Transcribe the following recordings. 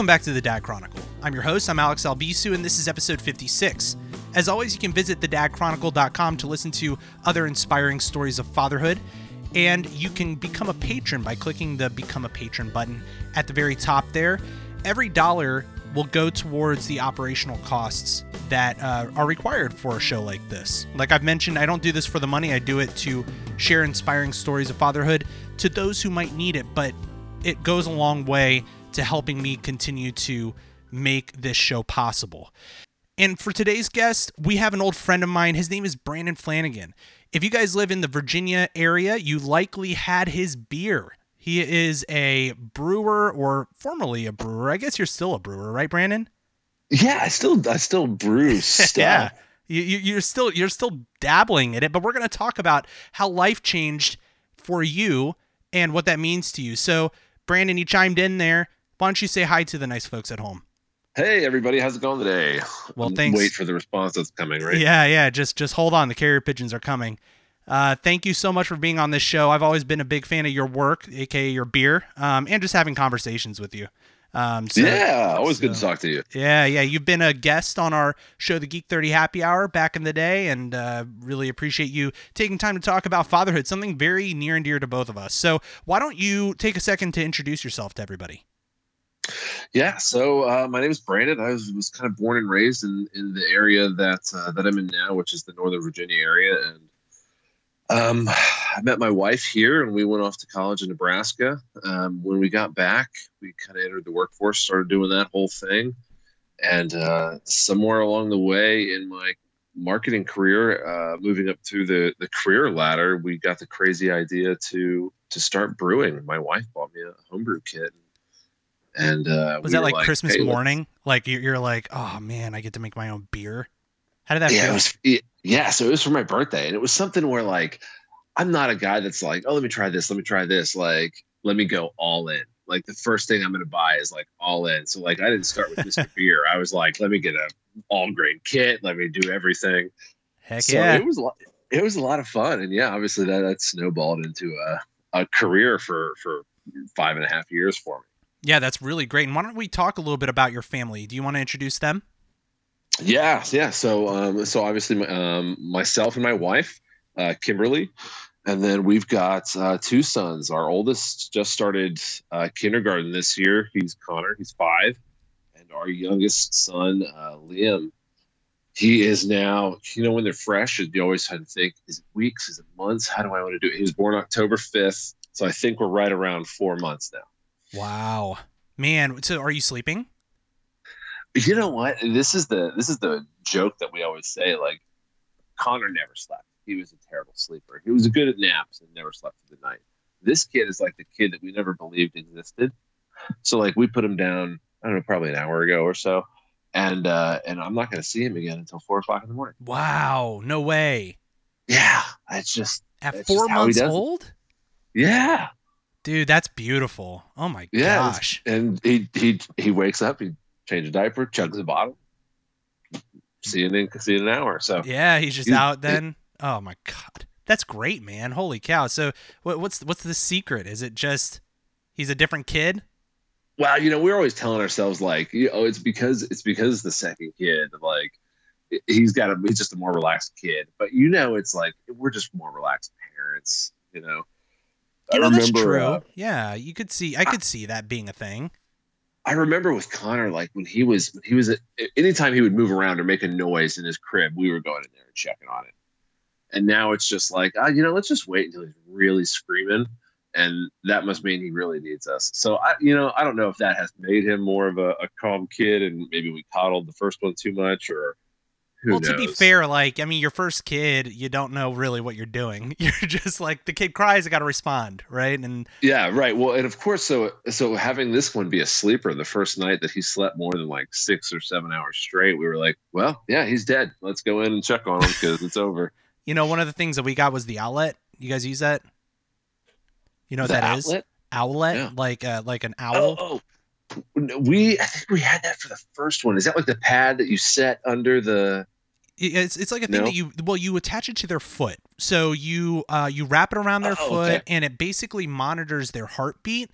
Welcome back to the Dad Chronicle. I'm your host, I'm Alex Albisu, and this is episode 56. As always, you can visit thedadchronicle.com to listen to other inspiring stories of fatherhood, and you can become a patron by clicking the Become a Patron button at the very top there. Every dollar will go towards the operational costs that uh, are required for a show like this. Like I've mentioned, I don't do this for the money, I do it to share inspiring stories of fatherhood to those who might need it, but it goes a long way to helping me continue to make this show possible. And for today's guest, we have an old friend of mine. His name is Brandon Flanigin. If you guys live in the Virginia area, you likely had his beer. He is a brewer or formerly a brewer. I guess you're still a brewer, right, Brandon? Yeah, I still I still brew stuff. yeah. You, you, you're still you're still dabbling in it, but we're going to talk about how life changed for you and what that means to you. So, Brandon, you chimed in there. Why don't you say hi to the nice folks at home? Hey everybody, how's it going today? Well, I'm thanks. Wait for the response that's coming, right? Yeah, yeah. Just just hold on. The carrier pigeons are coming. Uh, thank you so much for being on this show. I've always been a big fan of your work, aka your beer, um, and just having conversations with you. Um, so, yeah, always good to talk to you. Yeah, yeah. You've been a guest on our show, The Geek 30 Happy Hour, back in the day, and uh, really appreciate you taking time to talk about fatherhood, something very near and dear to both of us. So, why don't you take a second to introduce yourself to everybody? Yeah, so uh, my name is Brandon. I was, was kind of born and raised in, in the area that uh, that I'm in now, which is the Northern Virginia area, and um, I met my wife here, and we went off to college in Nebraska. Um, when we got back, we kind of entered the workforce, started doing that whole thing, and uh, somewhere along the way in my marketing career, uh, moving up through the the career ladder, we got the crazy idea to to start brewing. My wife bought me a homebrew kit. And uh, Was we that were like, Christmas "Hey, morning? Like you're, you're like, oh man, I get to make my own beer. How did that yeah, feel? it was it- yeah. So it was for my birthday, and it was something where like I'm not a guy that's like, oh, let me try this, let me try this. Like, let me go all in. Like the first thing I'm gonna buy is like all in. So like I didn't start with Mr. Beer. I was like, let me get a all grain kit. Let me do everything. Heck so yeah. it was a lot, it was a lot of fun, and yeah, obviously that that snowballed into a a career for for five and a half years for me. Yeah, that's really great. And why don't we talk a little bit about your family? Do you want to introduce them? Yeah, yeah. So, um, so obviously, my, um, myself and my wife, uh, Kimberly, and then we've got uh, two sons. Our oldest just started uh, kindergarten this year. He's Connor. He's five, and our youngest son, uh, Liam, he is now. You know, when they're fresh, you always had to think: is it weeks? Is it months? How do I want to do it? He was born October fifth, so I think we're right around four months now. Wow, man. So are you sleeping? You know what? This is the this is the joke that we always say. Like Connor never slept. He was a terrible sleeper. He was good at naps and never slept through the night. This kid is like the kid that we never believed existed. So like we put him down. I don't know, probably an hour ago or so, and uh, and I'm not going to see him again until four o'clock in the morning. Wow, no way. Yeah, it's just At four months does it. old? yeah, Dude, that's beautiful. Oh my yeah. gosh. And he he he wakes up, he changes a diaper, chugs a bottle. See you in see you in an hour. So Yeah, he's just Dude, out it- then. oh my god. That's great, man. Holy cow. So what, what's what's the secret? Is it just he's a different kid? Well, you know, we're always telling ourselves like, you know, it's because it's because the second kid, like, he's got a he's just a more relaxed kid. But you know, it's like we're just more relaxed parents. You know, You know, that's true. uh, yeah, you could see I could see that being a thing. I remember with Connor, like when he was he was at, anytime he would move around or make a noise in his crib, we were going in there and checking on it. And now it's just like, ah, you know, let's just wait until he's really screaming, and that must mean he really needs us. So I, you know, I don't know if that has made him more of a, a calm kid, and maybe we coddled the first one too much, or who well, knows. to be fair, like I mean, your first kid, you don't know really what you're doing. You're just like the kid cries, I got to respond, right? And Yeah, right. Well, and of course, so so having this one be a sleeper the first night that he slept more than like six or seven hours straight, we were like, well, yeah, he's dead. Let's go in and check on him because it's over. you know, one of the things that we got was the outlet. You guys use that? You know what The that is? outlet? Owlet, Yeah. like uh, like an owl. Oh, oh, we I think we had that for the first one. Is that like the pad that you set under the? It- It's it's like a thing No? that you well you attach it to their foot. So you uh you wrap it around their Oh, foot okay. and it basically monitors their heartbeat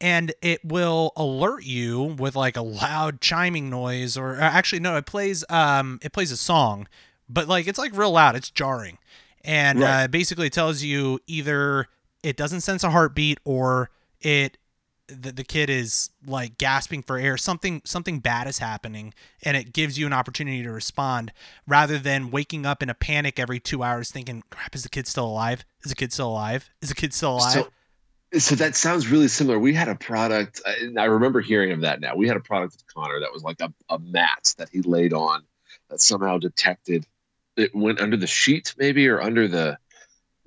and it will alert you with like a loud chiming noise or uh, actually no it plays um it plays a song but like it's like real loud it's jarring and Right. uh, basically tells you either it doesn't sense a heartbeat or it the, the kid is like gasping for air. Something something bad is happening and it gives you an opportunity to respond rather than waking up in a panic every two hours thinking crap is the kid still alive? Is the kid still alive? Is the kid still alive? So, so that sounds really similar. We had a product, uh, and I remember hearing of that now. We had a product with Connor that was like a, a mat that he laid on that somehow detected. It went under the sheet, maybe, or under the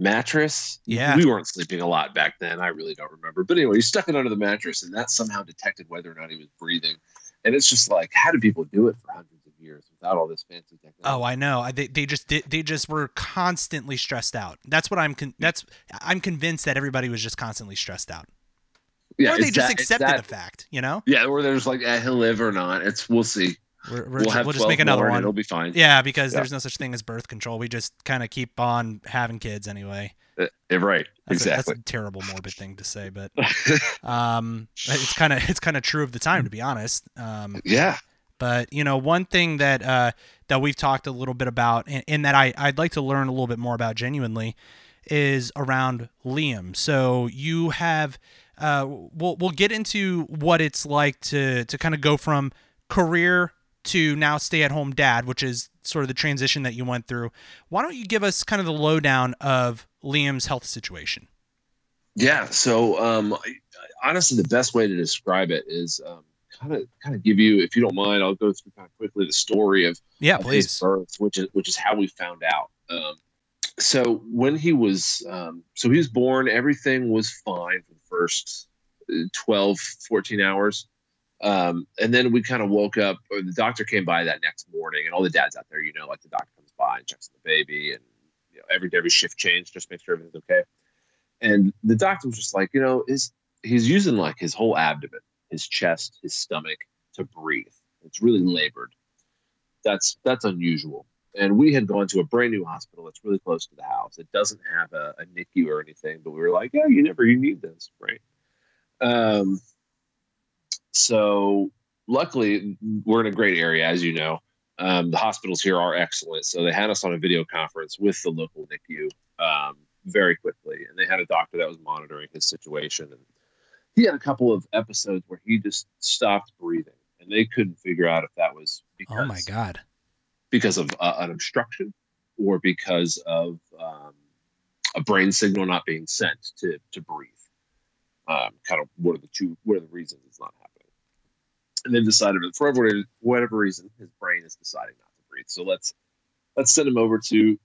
mattress. Yeah. We weren't sleeping a lot back then. I really don't remember. But anyway, he stuck it under the mattress, and that somehow detected whether or not he was breathing. And it's just like, how do people do it for hundreds of years without all this fancy technology? Oh, I know. I- They, they just did. They just were constantly stressed out. That's what I'm. Con- that's I'm convinced that everybody was just constantly stressed out, yeah, or they just that- accepted that- the fact. You know, Yeah, or there's like, eh, he'll live or not. It's we'll see. We're, we're we'll ju- have we'll just make another one. It'll be fine. Yeah, because Yeah. there's no such thing as birth control. We just kind of keep on having kids anyway. Uh, right. That's, exactly. a, that's a terrible morbid thing to say, but um, it's kind of it's kind of true of the time to be honest. Um, yeah. but you know, one thing that uh, that we've talked a little bit about, and, and that I I'd like to learn a little bit more about genuinely, is around Liam. So you have, uh, we'll we'll get into what it's like to to kind of go from career to now stay at home dad, which is sort of the transition that you went through. Why don't you give us kind of the lowdown of Liam's health situation? Yeah. So, um, honestly, the best way to describe it is um, kind of kind of give you, if you don't mind, I'll go through kind of quickly the story of, Yeah, of his birth, which is which is how we found out. Um, so when he was, um, so he was born, everything was fine for the first uh, 12, 14 hours. Um, and then we kind of woke up, or the doctor came by that next morning, and all the dads out there, you know, like the doctor comes by and checks on the baby, and you know, every every shift change, just make sure everything's okay. And the doctor was just like, you know, is he's using like his whole abdomen, his chest, his stomach to breathe. It's really labored. That's that's unusual. And we had gone to a brand new hospital that's really close to the house. It doesn't have a, a NICU or anything, but we were like, yeah, you never you need this, right? Um, so luckily we're in a great area, as you know. Um, the hospitals here are excellent, so they had us on a video conference with the local NICU um, very quickly, and they had a doctor that was monitoring his situation. And he had a couple of episodes where he just stopped breathing, and they couldn't figure out if that was because Oh my god. because of uh, an obstruction or because of um, a brain signal not being sent to to breathe. Um, kind of what are the two? What are the reasons it's not? And then decided for whatever whatever reason, his brain is deciding not to breathe. So let's let's send him over to.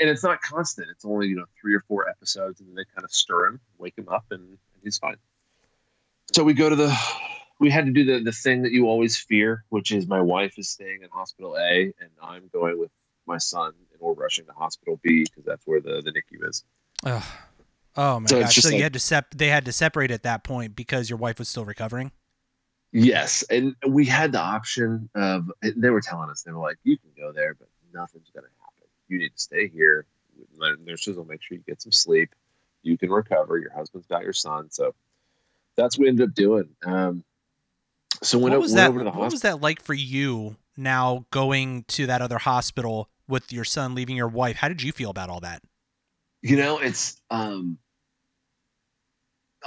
And it's not constant. It's only you know three or four episodes, and then they kind of stir him, wake him up, and, and he's fine. So we go to the we had to do the, the thing that you always fear, which is my wife is staying in hospital A and I'm going with my son and we're rushing to hospital B because that's where the, the NICU is. Ugh. Oh my So gosh. So you had to sep they had to separate at that point because your wife was still recovering. Yes. And we had the option of, they were telling us, they were like, you can go there, but nothing's going to happen. You need to stay here. The nurses will make sure you get some sleep. You can recover. Your husband's got your son. So that's what we ended up doing. Um, so when what it was that over to the what was that like for you now going to that other hospital with your son leaving your wife? How did you feel about all that? you know, it's, um,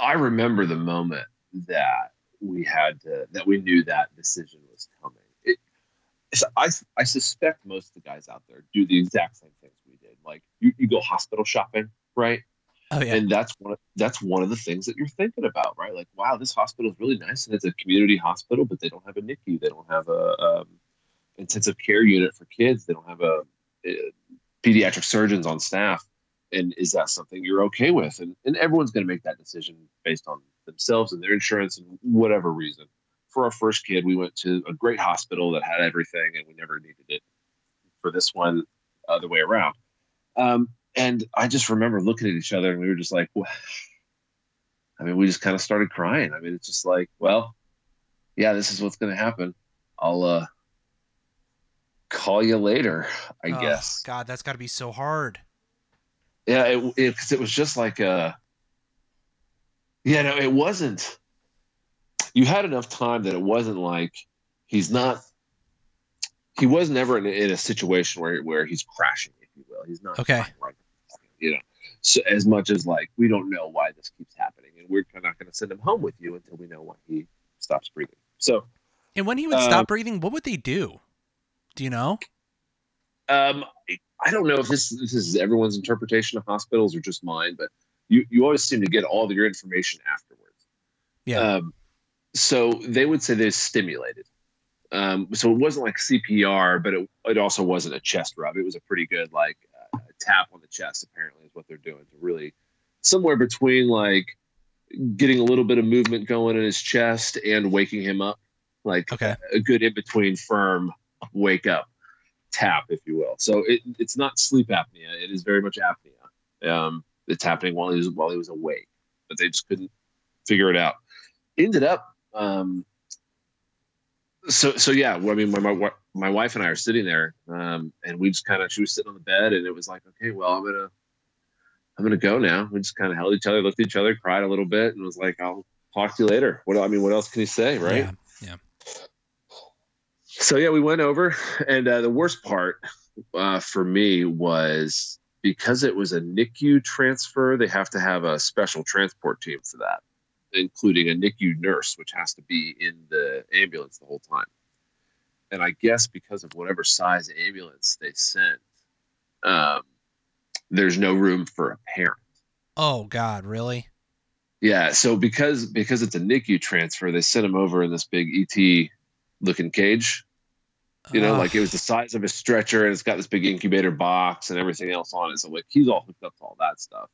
I remember the moment that we had to, that we knew that decision was coming. It, so I, I suspect most of the guys out there do the exact same things we did. Like you, you go hospital shopping, right? Oh yeah. And that's one of, that's one of the things that you're thinking about, right? Like, wow, this hospital is really nice, and it's a community hospital, but they don't have a NICU, they don't have a um, intensive care unit for kids, they don't have a, uh pediatric surgeons on staff. And is that something you're okay with? And and everyone's going to make that decision based on themselves and their insurance and whatever reason. For our first kid, we went to a great hospital that had everything, and we never needed it. For this one, other way around. Um, and I just remember looking at each other and we were just like, "Wha-" I mean, we just kind of started crying. I mean, it's just like, well, yeah, this is what's going to happen. I'll uh, call you later, I Oh, guess. God, that's got to be so hard. Yeah, it, it, 'cause it was just like, uh, yeah, no, it wasn't. you had enough time that it wasn't like he's not he was never in, in a situation where where he's crashing, if you will. He's not Okay. Right, you know, so as much as like we don't know why this keeps happening, and we're not going to send him home with you until we know when he stops breathing. So, And when he would Um, stop breathing, what would they do? Do you know? um, I don't know if this this is everyone's interpretation of hospitals or just mine, but you you always seem to get all of your information afterwards. Yeah. Um, so they would say they're stimulated. Um, so it wasn't like CPR, but it, it also wasn't a chest rub. It was a pretty good like uh, tap on the chest. Apparently, is what they're doing to really somewhere between like getting a little bit of movement going in his chest and waking him up, like Okay. a good in between firm wake up tap, if you will. So it, it's not sleep apnea; it is very much apnea. Um, it's happening while he was while he was awake, but they just couldn't figure it out. Ended up, um, so so yeah. well, I mean, my my, my wife and I are sitting there, um, and we just kind of she was sitting on the bed, and it was like, okay, well, I'm gonna I'm gonna go now. We just kind of held each other, looked at each other, cried a little bit, and was like, I'll talk to you later. What I mean, what else can you say, right? Yeah. So yeah, we went over, and uh, the worst part uh, for me was because it was a NICU transfer. They have to have a special transport team for that, including a NICU nurse, which has to be in the ambulance the whole time. And I guess because of whatever size ambulance they sent, um, there's no room for a parent. Oh God, really? Yeah, so because because it's a NICU transfer, they sent him over in this big ET looking cage. You know, Ugh. like it was the size of a stretcher, and it's got this big incubator box and everything else on it. So like he's all hooked up to all that stuff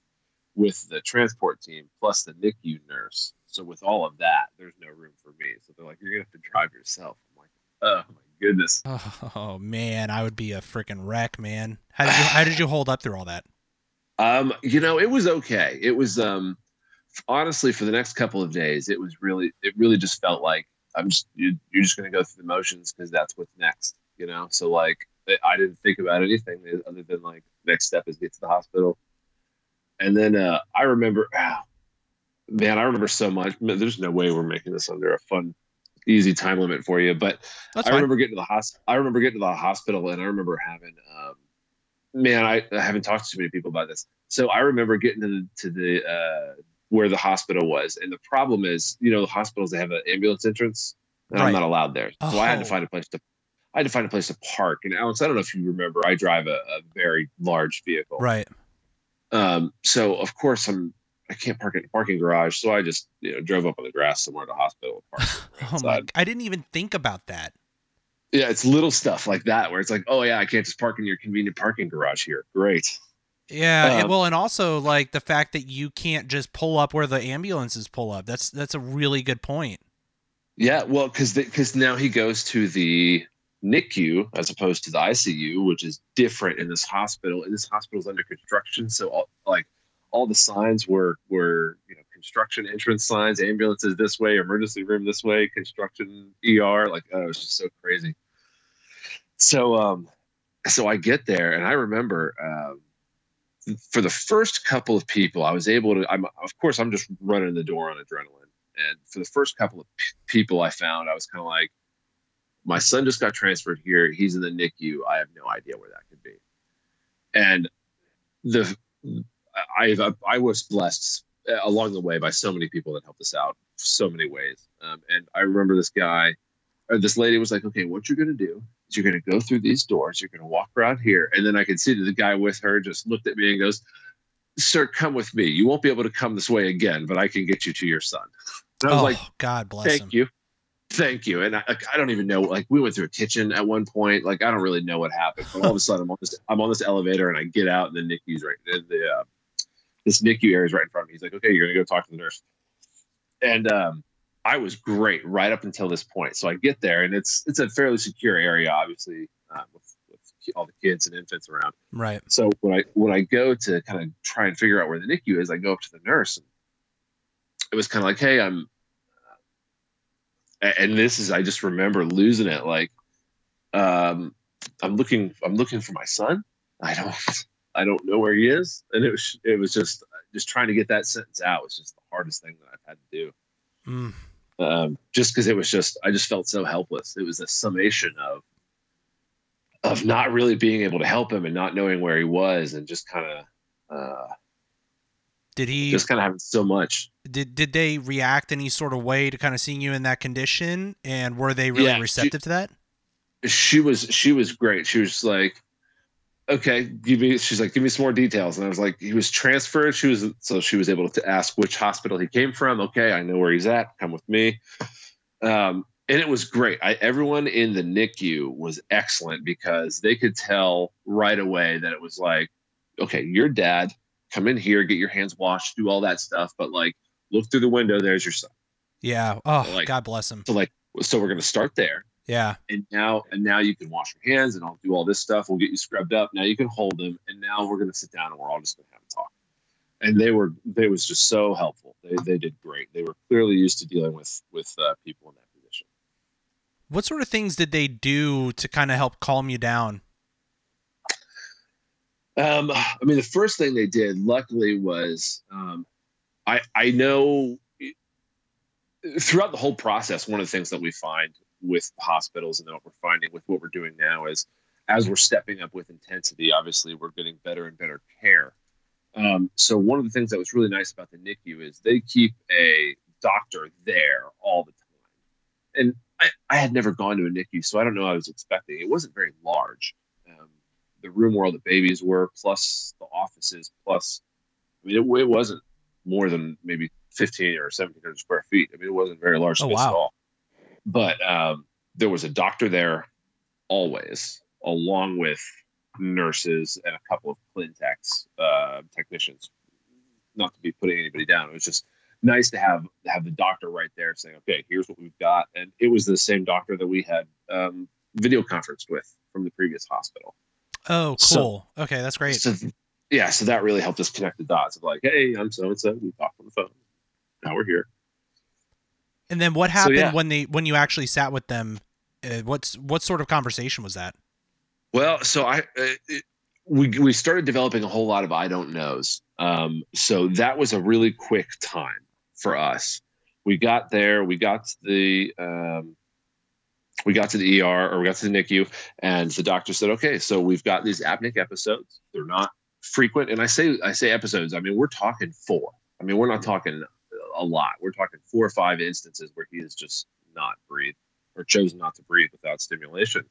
with the transport team plus the NICU nurse. So with all of that, there's no room for me. So they're like, you're gonna have to drive yourself. I'm like, oh my goodness. Oh man, I would be a freaking wreck, man. How did you how did you hold up through all that? Um, you know, it was okay. It was um honestly for the next couple of days, it was really it really just felt like I'm just you, you're just gonna go through the motions because that's what's next, you know. So like I- didn't think about anything other than like next step is get to the hospital, and then uh, I remember, man, I remember so much. There's no way we're making this under a fun, easy time limit for you, but That's I fine. remember getting to the hospital. I remember getting to the hospital, and I remember having, um, man, I, I haven't talked to too many people about this. So I remember getting to the to the uh, where the hospital was, and the problem is, you know, the hospitals they have an ambulance entrance, and Right. I'm not allowed there, so I had to Oh. find a place to. I had to find a place to park. And Alex, I don't know if you remember, I drive a, a very large vehicle. Right. Um, so of course I'm I can't park in a parking garage, so I just you know drove up on the grass somewhere the hospital. and parked Oh my! I didn't even think about that. Yeah, it's little stuff like that where it's like, oh yeah, I can't just park in your convenient parking garage here. Great. Yeah. Um, well, and also like the fact that you can't just pull up where the ambulances pull up. That's that's a really good point. Yeah, well, because because now he goes to the NICU as opposed to the ICU, which is different in this hospital. And this hospital is under construction, so all, like all the signs were were you know construction entrance signs, ambulances this way, emergency room this way, construction ER. Like oh, it was just so crazy. So um, so I get there, and I remember. Um, for the first couple of people, I was able to. I'm of course I'm just running the door on adrenaline, and for the first couple of p- people I found, I was kind of like, my son just got transferred here. He's in the NICU. I have no idea where that could be. And the I I was blessed uh, along the way by so many people that helped us out so many ways. Um, and I remember this guy or this lady was like, okay, what you're going to do is you're going to go through these doors. You're going to walk around here. And then I could see that the guy with her just looked at me and goes, sir, come with me. You won't be able to come this way again, but I can get you to your son. And I was oh like, God bless thank him. you. Thank you. And I, I don't even know, like we went through a kitchen at one point. Like, I don't really know what happened, but all of a sudden I'm on this, I'm on this elevator and I get out and the NICU's right, the, the uh, this NICU area is right in front of me. He's like, okay, you're going to go talk to the nurse. And, um, I was great right up until this point. So I get there, and it's it's a fairly secure area, obviously, uh, with, with all the kids and infants around. Right. So when I when I go to kind of try and figure out where the NICU is, I go up to the nurse, and it was kind of like, "Hey, I'm," a- and this is I just remember losing it. Like, um, I'm looking I'm looking for my son. I don't I don't know where he is, and it was it was just just trying to get that sentence out was just the hardest thing that I've had to do. Mm, um, just because it was just I just felt so helpless. It was a summation of of not really being able to help him and not knowing where he was and just kind of uh, did he just kind of having so much. Did did they react any sort of way to kind of seeing you in that condition and were they really yeah, receptive she, to that? She was she was great. She was like okay, give me. She's like, give me some more details. And I was like, he was transferred. She was so she was able to ask which hospital he came from. Okay, I know where he's at. Come with me. Um, and it was great. I, everyone in the NICU was excellent because they could tell right away that it was like, okay, your dad, come in here, get your hands washed, do all that stuff, but like, look through the window. There's your son. Yeah. Oh, like, God bless him. So like, so we're gonna start there. Yeah. And now and now you can wash your hands and I'll do all this stuff. We'll get you scrubbed up. Now you can hold them. And now we're gonna sit down and we're all just gonna have a talk. And they were they was just so helpful. They they did great. They were clearly used to dealing with with uh, people in that position. What sort of things did they do to kind of help calm you down? Um, I mean, the first thing they did, luckily, was um, I I know throughout the whole process, one of the things that we find with hospitals and what we're finding with what we're doing now is as we're stepping up with intensity, obviously we're getting better and better care. Um, so one of the things that was really nice about the NICU is they keep a doctor there all the time. And I, I had never gone to a NICU, so I don't know what I was expecting. It wasn't very large. Um, the room where all the babies were, plus the offices, plus, I mean, it, it wasn't more than maybe 15 or 1700 square feet. I mean, it wasn't very large oh, space oh, wow. at all but um, there was a doctor there always, along with nurses and a couple of clintex uh, technicians. Not to be putting anybody down, it was just nice to have have the doctor right there saying, "Okay, here's what we've got," and it was the same doctor that we had um, video conference with from the previous hospital. Oh, cool. So, okay, that's great. So, yeah, so that really helped us connect the dots of like, "Hey, I'm so and so. We talked on the phone. Now we're here." And then what happened so, yeah. when they when you actually sat with them? Uh, what's what sort of conversation was that? Well, so I uh, it, we we started developing a whole lot of I don't knows. Um, so that was a really quick time for us. We got there. We got to the um, we got to the ER or we got to the NICU, and the doctor said, "Okay, so we've got these apneic episodes. They're not frequent, and I say I say episodes. I mean we're talking four. I mean we're not talking a lot. We're talking four or five instances where he has just not breathed or chosen not to breathe without stimulation.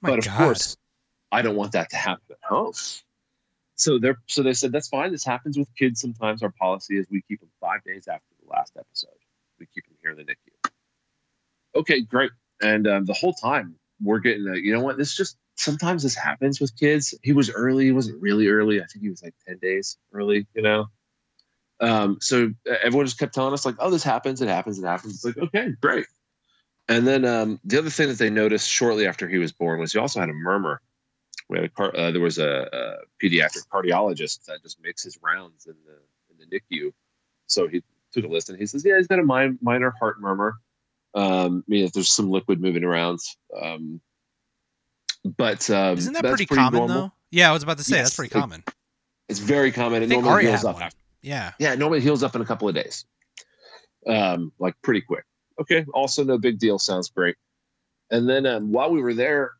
My but of God. course, I don't want that to happen at home. So they're so they said that's fine. This happens with kids sometimes. Our policy is we keep them five days after the last episode. We keep them here in the NICU. Okay, great. And um, the whole time we're getting a, you know what? This just sometimes this happens with kids. He was early. He wasn't really early. I think he was like ten days early. You know, um, so everyone just kept telling us like, "Oh, this happens. It happens. It happens." It's like, okay, great. And then um, the other thing that they noticed shortly after he was born was he also had a murmur. We had a car, uh, there was a, a, pediatric cardiologist that just makes his rounds in the in the NICU. So he took a listen. He says, "Yeah, he's got a minor, minor heart murmur. Um, I mean, there's some liquid moving around." Um, but um, isn't that pretty, pretty, common normal. though? Yeah, I was about to say yes, that's pretty common. It, it's very common. It normally heals up after yeah. Yeah, normally heals up in a couple of days. Um, like pretty quick. Okay. Also, no big deal. Sounds great. And then um, while we were there,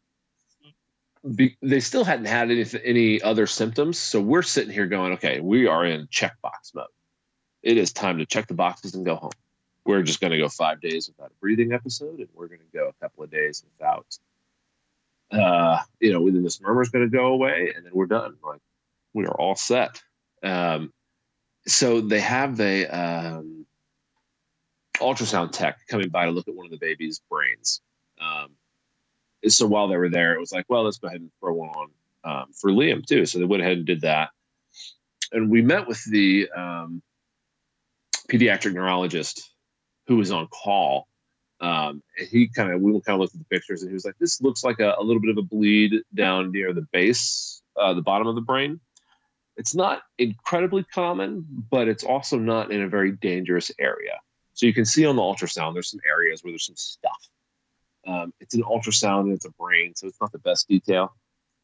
be, they still hadn't had any any other symptoms. So we're sitting here going, okay, we are in checkbox mode. It is time to check the boxes and go home. We're just going to go five days without a breathing episode, and we're going to go a couple of days without, uh, you know, then this murmur is going to go away, and then we're done. Like we are all set. Um, so they have a um, ultrasound tech coming by to look at one of the baby's brains. Um, so while they were there, it was like, well, let's go ahead and throw one on um, for Liam too. So they went ahead and did that. And we met with the um, pediatric neurologist who was on call. Um, he kind of, we kind of looked at the pictures and he was like, this looks like a, a little bit of a bleed down near the base, uh, the bottom of the brain. It's not incredibly common, but it's also not in a very dangerous area. So you can see on the ultrasound, there's some areas where there's some stuff. Um, it's an ultrasound and it's a brain, so it's not the best detail.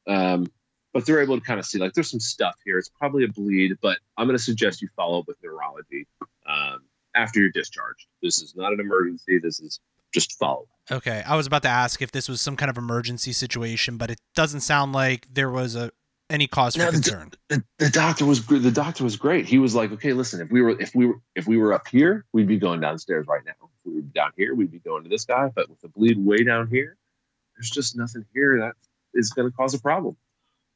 Um, but they're able to kind of see like there's some stuff here. It's probably a bleed, but I'm going to suggest you follow up with neurology um, after you're discharged. This is not an emergency. This is just follow. Okay, I was about to ask if this was some kind of emergency situation, but it doesn't sound like there was a any cause for No, the- concern. The, the doctor was the doctor was great. He was like, okay, listen, if we were if we were if we were up here, we'd be going downstairs right now. If we were down here, we'd be going to this guy. But with the bleed way down here, there's just nothing here that is going to cause a problem.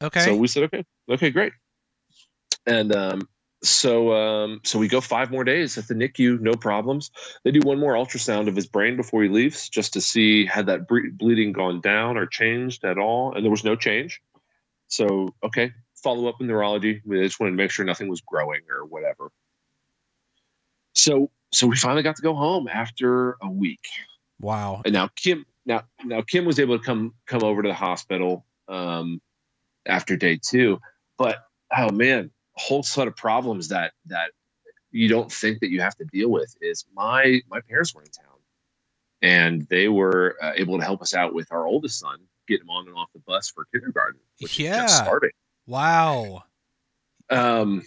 Okay. So we said, okay, okay, great. And um, so um, so we go five more days at the NICU, no problems. They do one more ultrasound of his brain before he leaves, just to see had that bre- bleeding gone down or changed at all, and there was no change. So okay, follow up in neurology. We just wanted to make sure nothing was growing or whatever. So so we finally got to go home after a week. wow. And now Kim, now now Kim was able to come come over to the hospital um, after day two, but oh man, a whole set of problems that that you don't think that you have to deal with is my my parents were in town, and they were uh, able to help us out with our oldest son, get him on and off the bus for kindergarten, which Yeah. just starting. Wow. Um,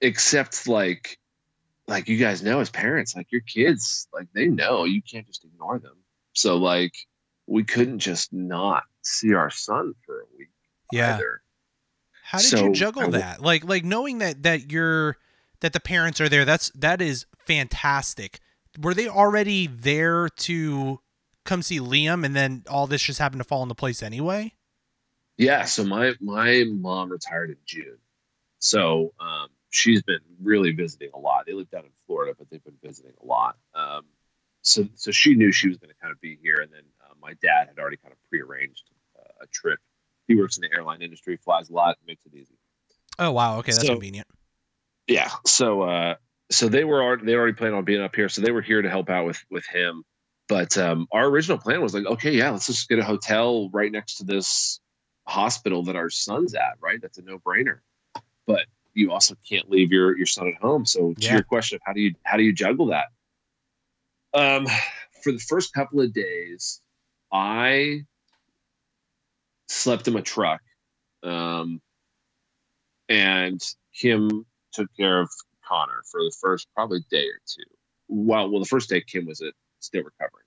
except like like you guys know as parents, like your kids, like they know you can't just ignore them. So like we couldn't just not see our son for a week Yeah. either. How did So, you juggle w- that? Like like knowing that that you're that the parents are there. That's that is fantastic. Were they already there to come see Liam, and then all this just happened to fall into place anyway? Yeah, so my my mom retired in June. So um she's been really visiting a lot. They live down in Florida, but they've been visiting a lot. Um so so she knew she was going to kind of be here and then uh, my dad had already kind of prearranged uh, a trip. He works in the airline industry, flies a lot, makes it easy. Oh wow. Okay, that's So- convenient. yeah so uh so they were already they already planned on being up here so they were here to help out with with him but um our original plan was like okay yeah let's just get a hotel right next to this hospital that our son's at right that's a no-brainer but you also can't leave your your son at home so to Yeah. your question of how do you how do you juggle that um for the first couple of days i slept in my truck um and Kim took care of Connor for the first probably day or two. Well, well, the first day Kim was at, still recovering.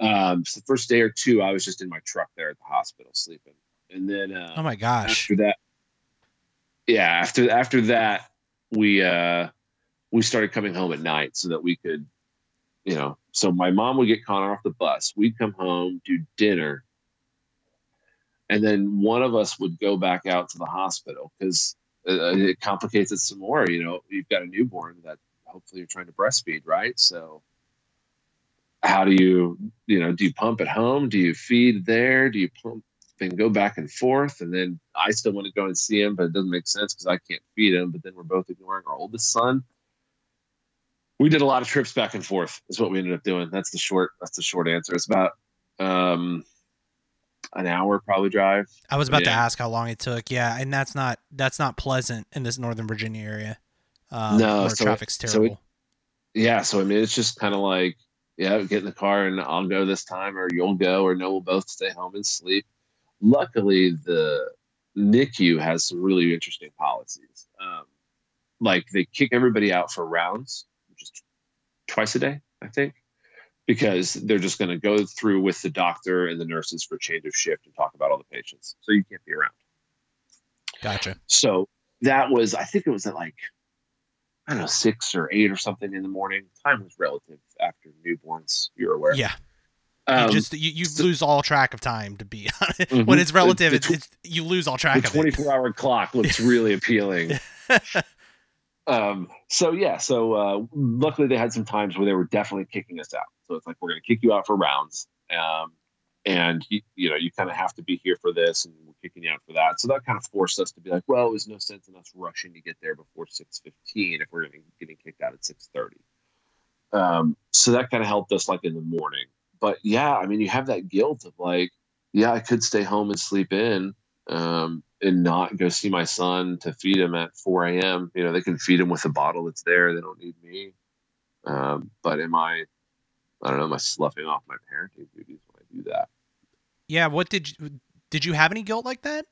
Um, so the first day or two, I was just in my truck there at the hospital sleeping, and then uh, Oh my gosh. after that, yeah, after after that, we uh, we started coming home at night so that we could, you know, so my mom would get Connor off the bus. We'd come home, do dinner, and then one of us would go back out to the hospital because uh, it complicates it some more. You know, you've got a newborn that hopefully you're trying to breastfeed, right? So, how do you, you know, do you pump at home? Do you feed there? Do you pump and go back and forth? And then I still want to go and see him, but it doesn't make sense because I can't feed him. But then we're both ignoring our oldest son. We did a lot of trips back and forth. Is what we ended up doing. That's the short. That's the short answer. It's about um, an hour probably drive. I was about to ask how long it took. Yeah, and that's not that's not pleasant in this Northern Virginia area. Um, No, so traffic's so it- terrible. yeah so i mean it's just kind of like yeah get in the car and i'll go this time or you'll go or no we'll both stay home and sleep. Luckily the nicu has some really interesting policies. Um, like they kick everybody out for rounds which is twice a day i think because they're just going to go through with the doctor and the nurses for change of shift and talk about all the patients. So you can't be around. Gotcha. so that was, I think it was at like, I don't know, six or eight or something in the morning. Time was relative after newborns, you're aware. Yeah, Um, you just you, you so- lose all track of time. To be honest, Mhm. when it's relative, the it's, tw- it's you lose all the track of it. 24 hour clock looks really appealing. um, so yeah, so uh, luckily they had some times where they were definitely kicking us out. So it's like we're going to kick you out for rounds, um, and you, know you kind of have to be here for this, and we're kicking you out for that. So that kind of forced us to be like, well, there's no sense in us rushing to get there before six fifteen if we're getting kicked out at six thirty. Um, so that kind of helped us like in the morning. But yeah, I mean, you have that guilt of like, yeah, I could stay home and sleep in. Um, and not go see my son to feed him at 4 a.m. You know, they can feed him with a bottle that's there. They don't need me. Um, but am I, I don't know, am I sloughing off my parenting duties when I do that? Yeah, what did you did you have any guilt like that?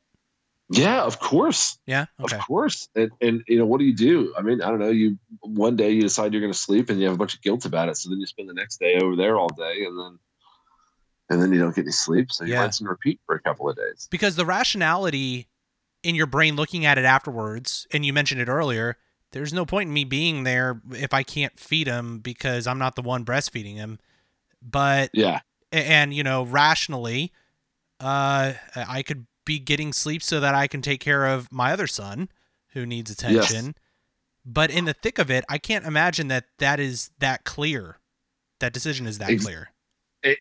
Yeah, of course. Yeah. Okay. Of course. And, and, you know, what do you do? I mean, I don't know. You one day you decide you're going to sleep and you have a bunch of guilt about it. So then you spend the next day over there all day and then, and then you don't get any sleep. So you Yeah. rinse and repeat for a couple of days. Because the rationality in your brain looking at it afterwards, and you mentioned it earlier, there's no point in me being there if I can't feed him because I'm not the one breastfeeding him. But Yeah. a- and you know rationally uh i could be getting sleep so that i can take care of my other son who needs attention. But in the thick of it i can't imagine that that is that clear. That decision is that Ex- clear.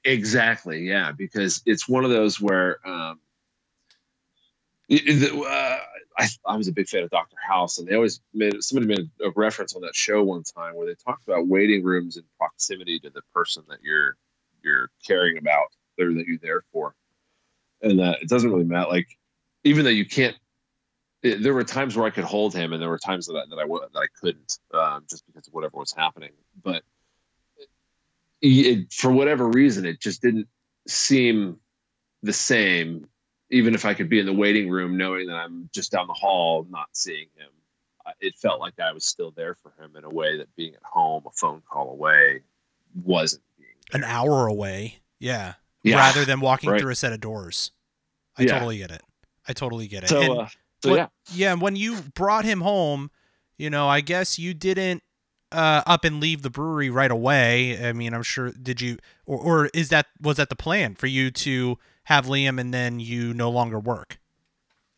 Exactly, yeah, because it's one of those where um, it- uh, I, I was a big fan of Doctor House, and they always made somebody made a reference on that show one time where they talked about waiting rooms in proximity to the person that you're you're caring about or that you're there for, and that it doesn't really matter. Like even though you can't, it, there were times where I could hold him, and there were times that I, that I that I couldn't, um, just because of whatever was happening, but it, for whatever reason, it just didn't seem the same. Even if I could be in the waiting room, knowing that I'm just down the hall, not seeing him, it felt like I was still there for him in a way that being at home, a phone call away, wasn't being. an hour away yeah, Yeah. rather than walking right. through a set of doors i Yeah. totally get it i totally get it So, And- uh, so what- yeah, Yeah, when you brought him home, you know, I guess you didn't uh, up and leave the brewery right away. I mean, I'm sure did you or or is that was that the plan for you to have Liam and then you no longer work?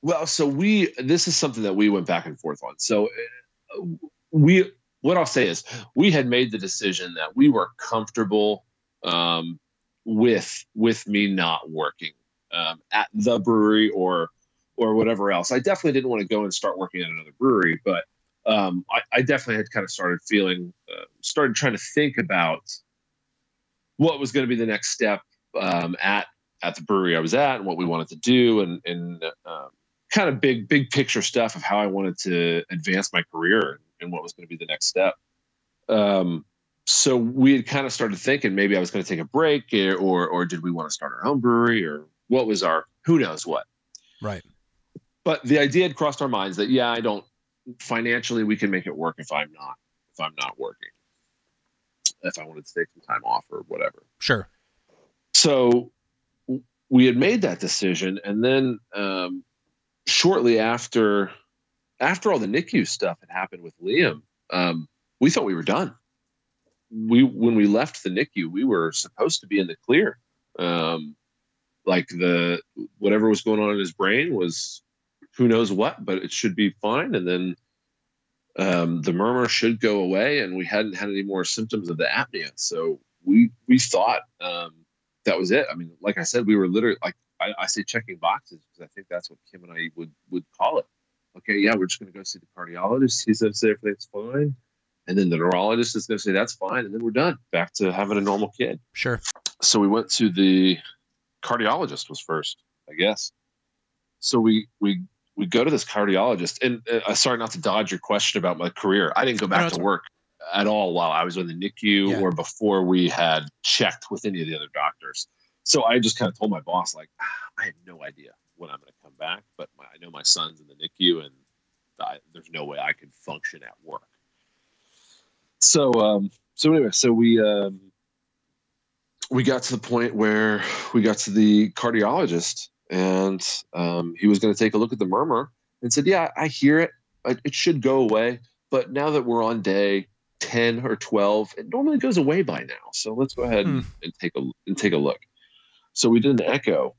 Well, so we this is something that we went back and forth on. So uh, we what I'll say is we had made the decision that we were comfortable um, with with me not working um, at the brewery or or whatever else. I definitely didn't want to go and start working at another brewery, but um, I, I definitely had kind of started feeling uh, started trying to think about what was going to be the next step um, at at the brewery I was at and what we wanted to do and and um, kind of big big picture stuff of how I wanted to advance my career and what was going to be the next step. Um, so we had kind of started thinking maybe I was going to take a break eh, or or did we want to start our own brewery or what was our who knows what. Right. But the idea had crossed our minds that yeah, I don't financially we can make it work if I'm not if I'm not working. If I wanted to take some time off or whatever Sure. so we had made that decision and then um, shortly after after all the nicu stuff had happened with liam um, we thought we were done we when we left the nicu we were supposed to be in the clear um, like the whatever was going on in his brain was who knows what but it should be fine and then um, the murmur should go away and we hadn't had any more symptoms of the apnea so we we thought um, that was it. I mean, like I said, we were literally like I, I say checking boxes because I think that's what Kim and I would would call it. Okay, yeah, we're just going to go see the cardiologist. He's going to say everything's fine, and then the neurologist is going to say that's fine, and then we're done, back to having a normal kid. Sure. So we went to the cardiologist was first, I guess. So we we we go to this cardiologist, and uh, sorry not to dodge your question about my career. I didn't go back it's to work at all while I was in the NICU Yeah. or before we had checked with any of the other doctors. So I just kind of told my boss, like, "Ah, I have no idea when I'm going to come back, but my, I know my son's in the NICU, and I, there's no way I can function at work. So, um, so anyway, so we um, we got to the point where we got to the cardiologist, and um, he was going to take a look at the murmur and said, "Yeah, I hear it. It should go away, but now that we're on day." 10 or 12 it normally goes away by now so let's go ahead and, and take a and take a look so we did an echo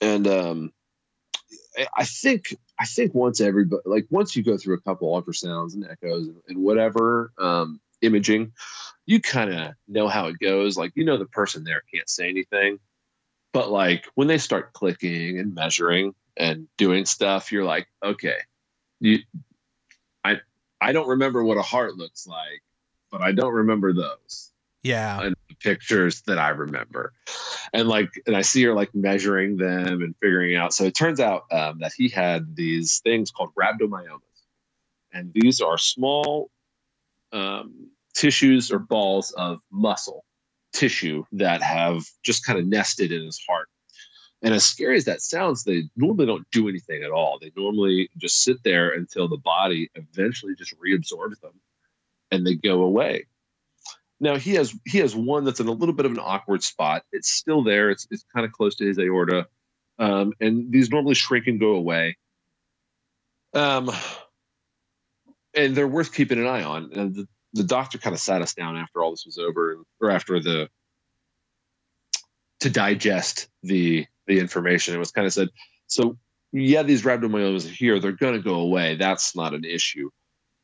and um i think i think once everybody like once you go through a couple ultrasounds and echoes and, and whatever um imaging you kind of know how it goes like you know the person there can't say anything but like when they start clicking and measuring and doing stuff you're like okay you i i don't remember what a heart looks like but i don't remember those Yeah. and pictures that I remember. And like, and I see her like measuring them and figuring out. So it turns out um, that he had these things called rhabdomyomas. And these are small um, tissues or balls of muscle tissue that have just kind of nested in his heart. And as scary as that sounds, they normally don't do anything at all. They normally just sit there until the body eventually just reabsorbs them and they go away. Now he has he has one that's in a little bit of an awkward spot. It's still there. It's it's kind of close to his aorta, um, and these normally shrink and go away. Um, and they're worth keeping an eye on. And the, the doctor kind of sat us down after all this was over, or after the to digest the the information. It was kind of said, so yeah, these rhabdomyomas are here. They're going to go away. That's not an issue.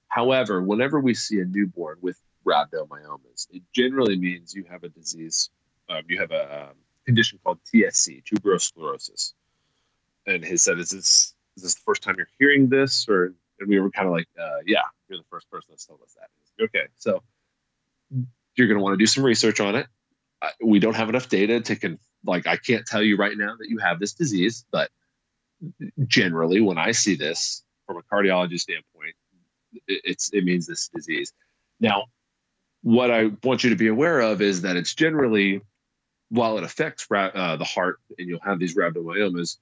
However, whenever we see a newborn with rhabdomyomas, it generally means you have a disease. Um, you have a um, condition called TSC, tuberous sclerosis. And he said, "Is this is this the first time you're hearing this?" Or and we were kind of like, uh, "Yeah, you're the first person that's told us that." Like, okay, so you're going to want to do some research on it. We don't have enough data to con- like I can't tell you right now that you have this disease, but generally, when I see this from a cardiology standpoint, it, it's it means this disease. Now, what I want you to be aware of is that it's generally, while it affects uh, the heart and you'll have these rhabdomyomas,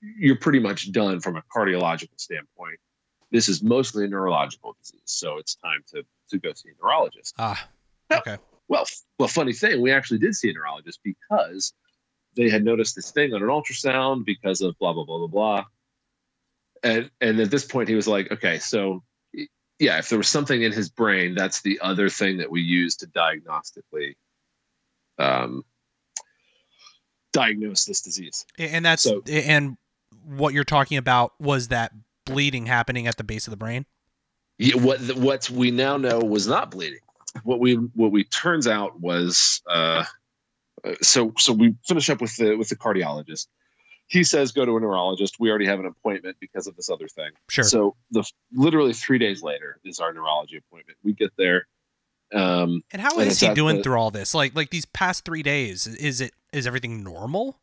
you're pretty much done from a cardiological standpoint. This is mostly a neurological disease, so it's time to to go see a neurologist. Ah, okay. Well, well, funny thing, we actually did see a neurologist because they had noticed this thing on an ultrasound because of blah blah blah blah blah. And and at this point, he was like, okay, so yeah, if there was something in his brain, that's the other thing that we use to diagnostically um, diagnose this disease. And that's so, and what you're talking about was that bleeding happening at the base of the brain. Yeah, what what we now know was not bleeding. What we what we turns out was uh, so so we finish up with the with the cardiologist he says go to a neurologist. We already have an appointment because of this other thing. Sure. So the literally three days later is our neurology appointment. We get there. Um, and how and is he doing the, through all this? Like like these past three days, is it is everything normal?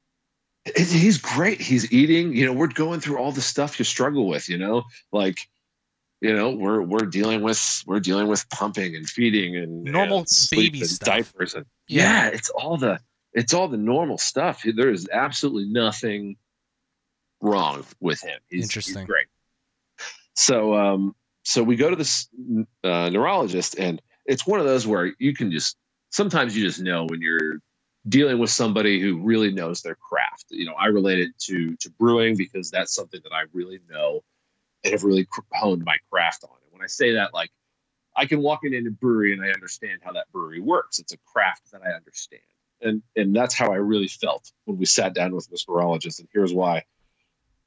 he's great. He's eating. You know, we're going through all the stuff you struggle with. You know, like you know we're we're dealing with we're dealing with pumping and feeding and normal and baby and stuff. diapers and yeah. yeah, it's all the it's all the normal stuff. There is absolutely nothing wrong with him. He's, Interesting. He's great. So, um, so we go to this uh, neurologist, and it's one of those where you can just sometimes you just know when you're dealing with somebody who really knows their craft. You know, I relate it to to brewing because that's something that I really know and have really honed my craft on. And when I say that, like I can walk into a brewery and I understand how that brewery works. It's a craft that I understand and and that's how I really felt when we sat down with this neurologist. And here's why.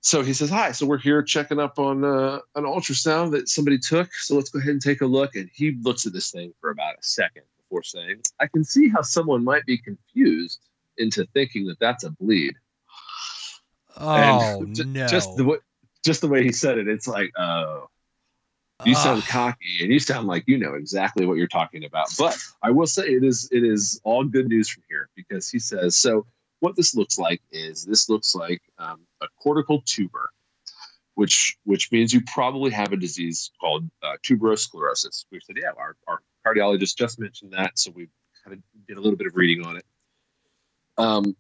So he says, "Hi, so we're here checking up on uh, an ultrasound that somebody took. So let's go ahead and take a look." And he looks at this thing for about a second before saying, "I can see how someone might be confused into thinking that that's a bleed." Oh just, no! Just the way, just the way he said it, it's like, oh, you sound cocky and you sound like you know exactly what you're talking about. But I will say it is it is all good news from here because he says so. What this looks like is this looks like um, a cortical tuber, which which means you probably have a disease called uh, tuberous sclerosis. We said, yeah, our, our cardiologist just mentioned that, so we kind of did a little bit of reading on it. Um,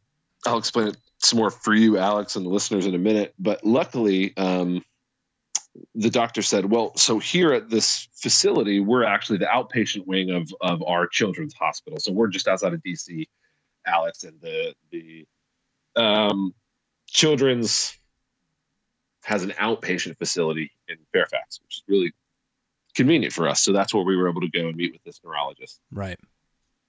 I'll explain it some more for you, Alex, and the listeners in a minute. But luckily, um, the doctor said, "Well, so here at this facility, we're actually the outpatient wing of of our children's hospital. So we're just outside of DC, Alex, and the the um, children's has an outpatient facility in Fairfax, which is really convenient for us. So that's where we were able to go and meet with this neurologist. Right.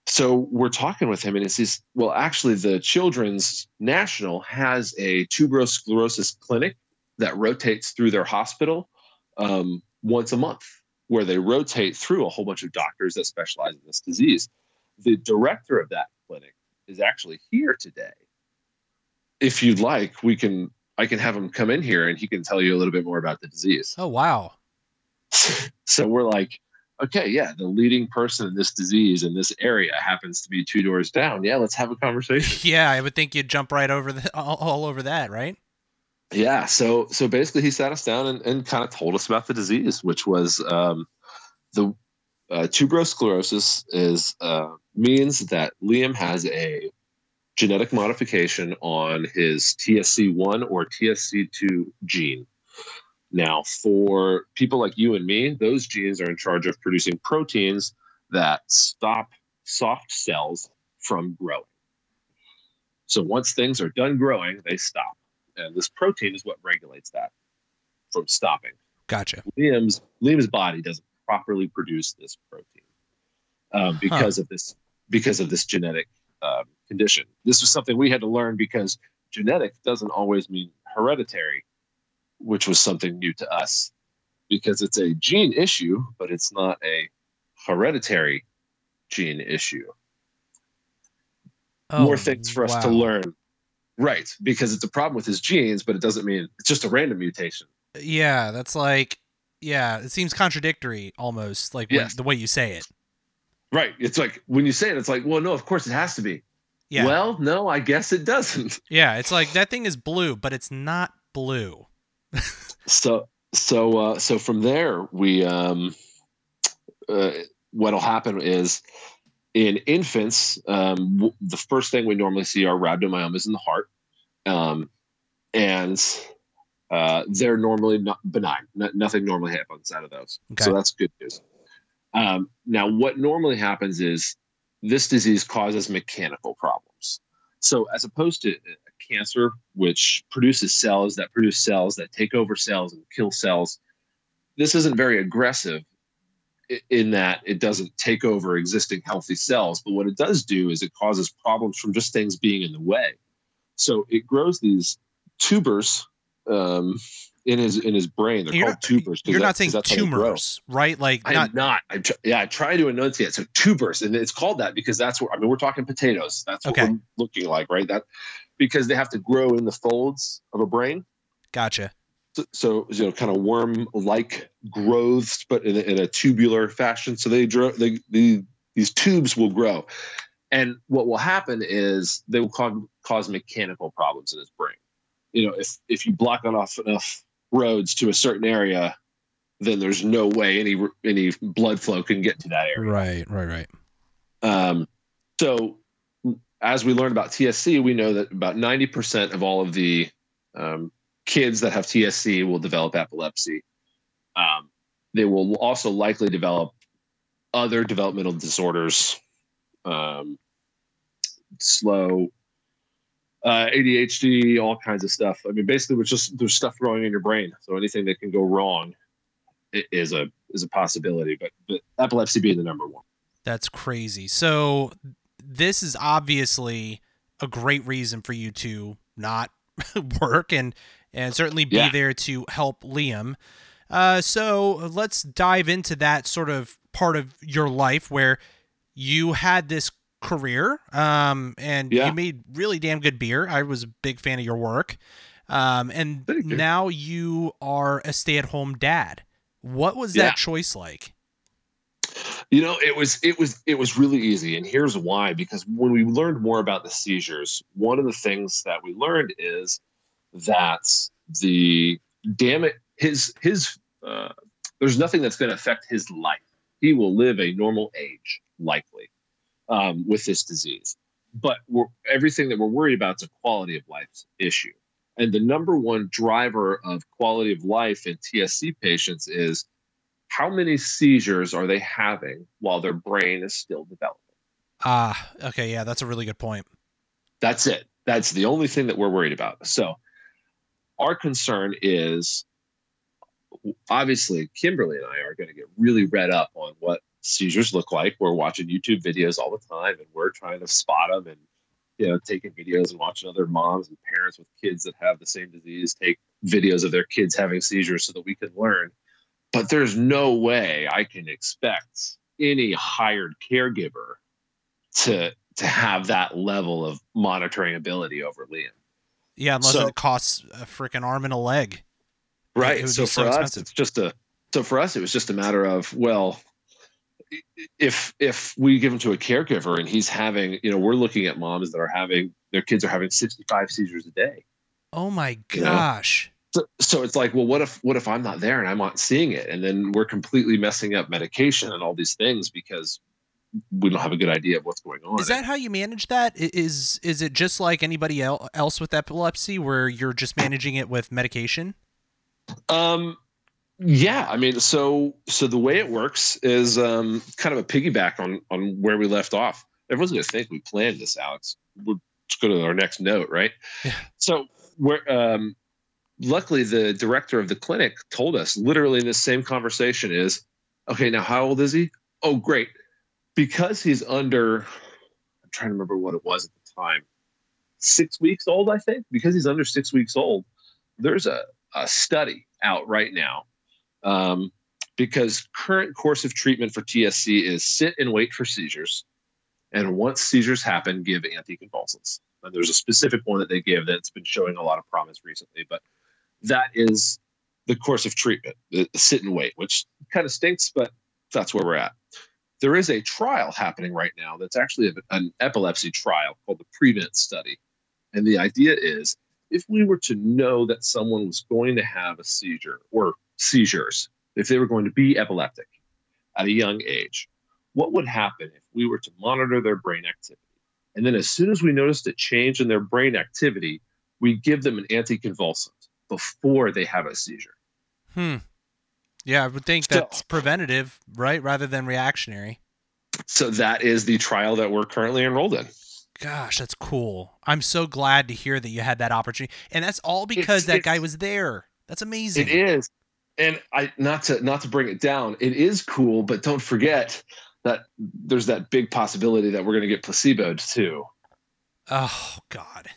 So we're talking with him, and he says, "Well, actually, the Children's National has a tuberous sclerosis clinic that rotates through their hospital um, once a month, where they rotate through a whole bunch of doctors that specialize in this disease. The director of that clinic is actually here today. If you'd like, we can I can have him come in here and he can tell you a little bit more about the disease. Oh wow. so we're like, okay, yeah, the leading person in this disease in this area happens to be two doors down. Yeah, let's have a conversation. Yeah, I would think you'd jump right over the all, all over that, right? Yeah so so basically he sat us down and, and kind of told us about the disease which was um, the uh, tuberous sclerosis is uh, means that liam has a genetic modification on his TSC1 or TSC2 gene. Now, for people like you and me, those genes are in charge of producing proteins that stop soft cells from growing. So once things are done growing, they stop. And this protein is what regulates that from stopping. Gotcha. Liam's Liam's body doesn't properly produce this protein um, because huh. of this because of this genetic um, condition. This was something we had to learn because genetic doesn't always mean hereditary, which was something new to us because it's a gene issue, but it's not a hereditary gene issue. Oh, More things for us wow. to learn. Right, because it's a problem with his genes, but it doesn't mean it's just a random mutation. Yeah, that's like, yeah, it seems contradictory almost, like yes. when, the way you say it. Right. It's like when you say it, it's like, well, no, of course it has to be. Yeah. Well, no, I guess it doesn't. Yeah, it's like that thing is blue, but it's not blue. so, so, uh, so from there, we, um, uh, what'll happen is in infants, um, w- the first thing we normally see are rhabdomyomas in the heart. Um, and uh, they're normally not benign. nothing normally happens out of those. Okay. So that's good news. Um, now, what normally happens is this disease causes mechanical problems. So, as opposed to a cancer, which produces cells that produce cells that take over cells and kill cells, this isn't very aggressive in that it doesn't take over existing healthy cells. But what it does do is it causes problems from just things being in the way. So, it grows these tubers um, in his in his brain. They're you're called not, tubers. You're not saying tumors, right? Like I'm not. not. I tr- yeah, I try to enunciate. So tubers, and it's called that because that's what I mean. We're talking potatoes. That's what okay. we're looking like, right? That because they have to grow in the folds of a brain. Gotcha. So, you know, kind of worm-like growths, but in a, in a tubular fashion. So they grow. They, the these tubes will grow, and what will happen is they will cause, cause mechanical problems in his brain. You know, if if you block off enough roads to a certain area, then there's no way any any blood flow can get to that area. Right, right, right. Um, so as we learn about TSC, we know that about 90% of all of the um, kids that have TSC will develop epilepsy. Um, they will also likely develop other developmental disorders, um, slow uh, ADHD, all kinds of stuff. I mean, basically, it's just there's stuff growing in your brain, so anything that can go wrong is a is a possibility. But, but epilepsy being the number one. That's crazy. So this is obviously a great reason for you to not work and and certainly be yeah. there to help Liam. Uh, so let's dive into that sort of part of your life where you had this career. Um, and yeah. you made really damn good beer. I was a big fan of your work. Um, and you. now you are a stay-at-home dad. What was that yeah. choice like? You know, it was it was it was really easy, and here's why. Because when we learned more about the seizures, one of the things that we learned is that the damn it, his his uh, there's nothing that's going to affect his life. He will live a normal age, likely um, with this disease. But everything that we're worried about is a quality of life issue. And the number one driver of quality of life in TSC patients is how many seizures are they having while their brain is still developing? Ah, okay. Yeah, that's a really good point. That's it. That's the only thing that we're worried about. So, our concern is obviously Kimberly and I are going to get really read up on what seizures look like. We're watching YouTube videos all the time, and we're trying to spot them and you know taking videos and watching other moms and parents with kids that have the same disease take videos of their kids having seizures so that we can learn. But there's no way I can expect any hired caregiver to to have that level of monitoring ability over Liam. Yeah, unless so, it costs a freaking arm and a leg. Right. So for so us, it's just a so for us, it was just a matter of well, if if we give him to a caregiver and he's having, you know, we're looking at moms that are having their kids are having 65 seizures a day. Oh my gosh. You know? so, so it's like, well, what if what if I'm not there and I'm not seeing it, and then we're completely messing up medication and all these things because we don't have a good idea of what's going on. Is that how you manage that? Is Is it just like anybody else with epilepsy, where you're just managing it with medication? Um, yeah, I mean, so so the way it works is um, kind of a piggyback on on where we left off. Everyone's going to think we planned this, Alex. We'll just go to our next note, right? Yeah. So we're um, luckily the director of the clinic told us literally in this same conversation is, okay, now how old is he? Oh, great, because he's under. I'm trying to remember what it was at the time. Six weeks old, I think. Because he's under six weeks old, there's a a study out right now um, because current course of treatment for TSC is sit and wait for seizures, and once seizures happen, give anticonvulsants. And there's a specific one that they give that's been showing a lot of promise recently, but that is the course of treatment, the, the sit and wait, which kind of stinks, but that's where we're at. There is a trial happening right now that's actually an epilepsy trial called the Prevent Study. And the idea is if we were to know that someone was going to have a seizure or seizures, if they were going to be epileptic at a young age, what would happen if we were to monitor their brain activity? And then, as soon as we noticed a change in their brain activity, we give them an anticonvulsant before they have a seizure. Hmm. Yeah, I would think So- that's preventative, right, rather than reactionary. So, that is the trial that we're currently enrolled in. Gosh, that's cool. I'm so glad to hear that you had that opportunity, and that's all because It's- that guy was there. That's amazing. It is, and I not to not to bring it down. It is cool, but don't forget that there's that big possibility that we're going to get placeboed too. Oh God.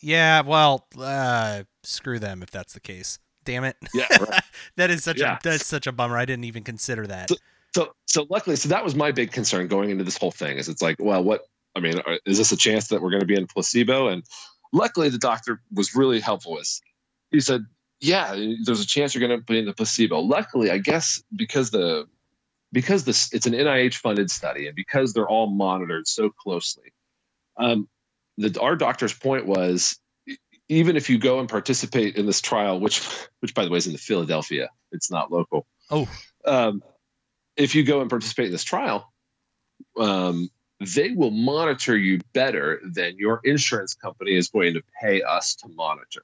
Yeah. Well, uh, screw them if that's the case. Damn it. Yeah, right. that is such Yeah. a that's such a bummer. I didn't even consider that. So- so so luckily, so that was my big concern going into this whole thing. Is it's like, well, what I mean, are- is this a chance that we're going to be in placebo? And luckily, the doctor was really helpful. With he said, yeah, there's a chance you're going to be in the placebo. Luckily, I guess because the because this it's an NIH funded study and because they're all monitored so closely, um, the our doctor's point was even if you go and participate in this trial, which which by the way is in the Philadelphia, it's not local. Oh. Um, if you go and participate in this trial, um, they will monitor you better than your insurance company is going to pay us to monitor.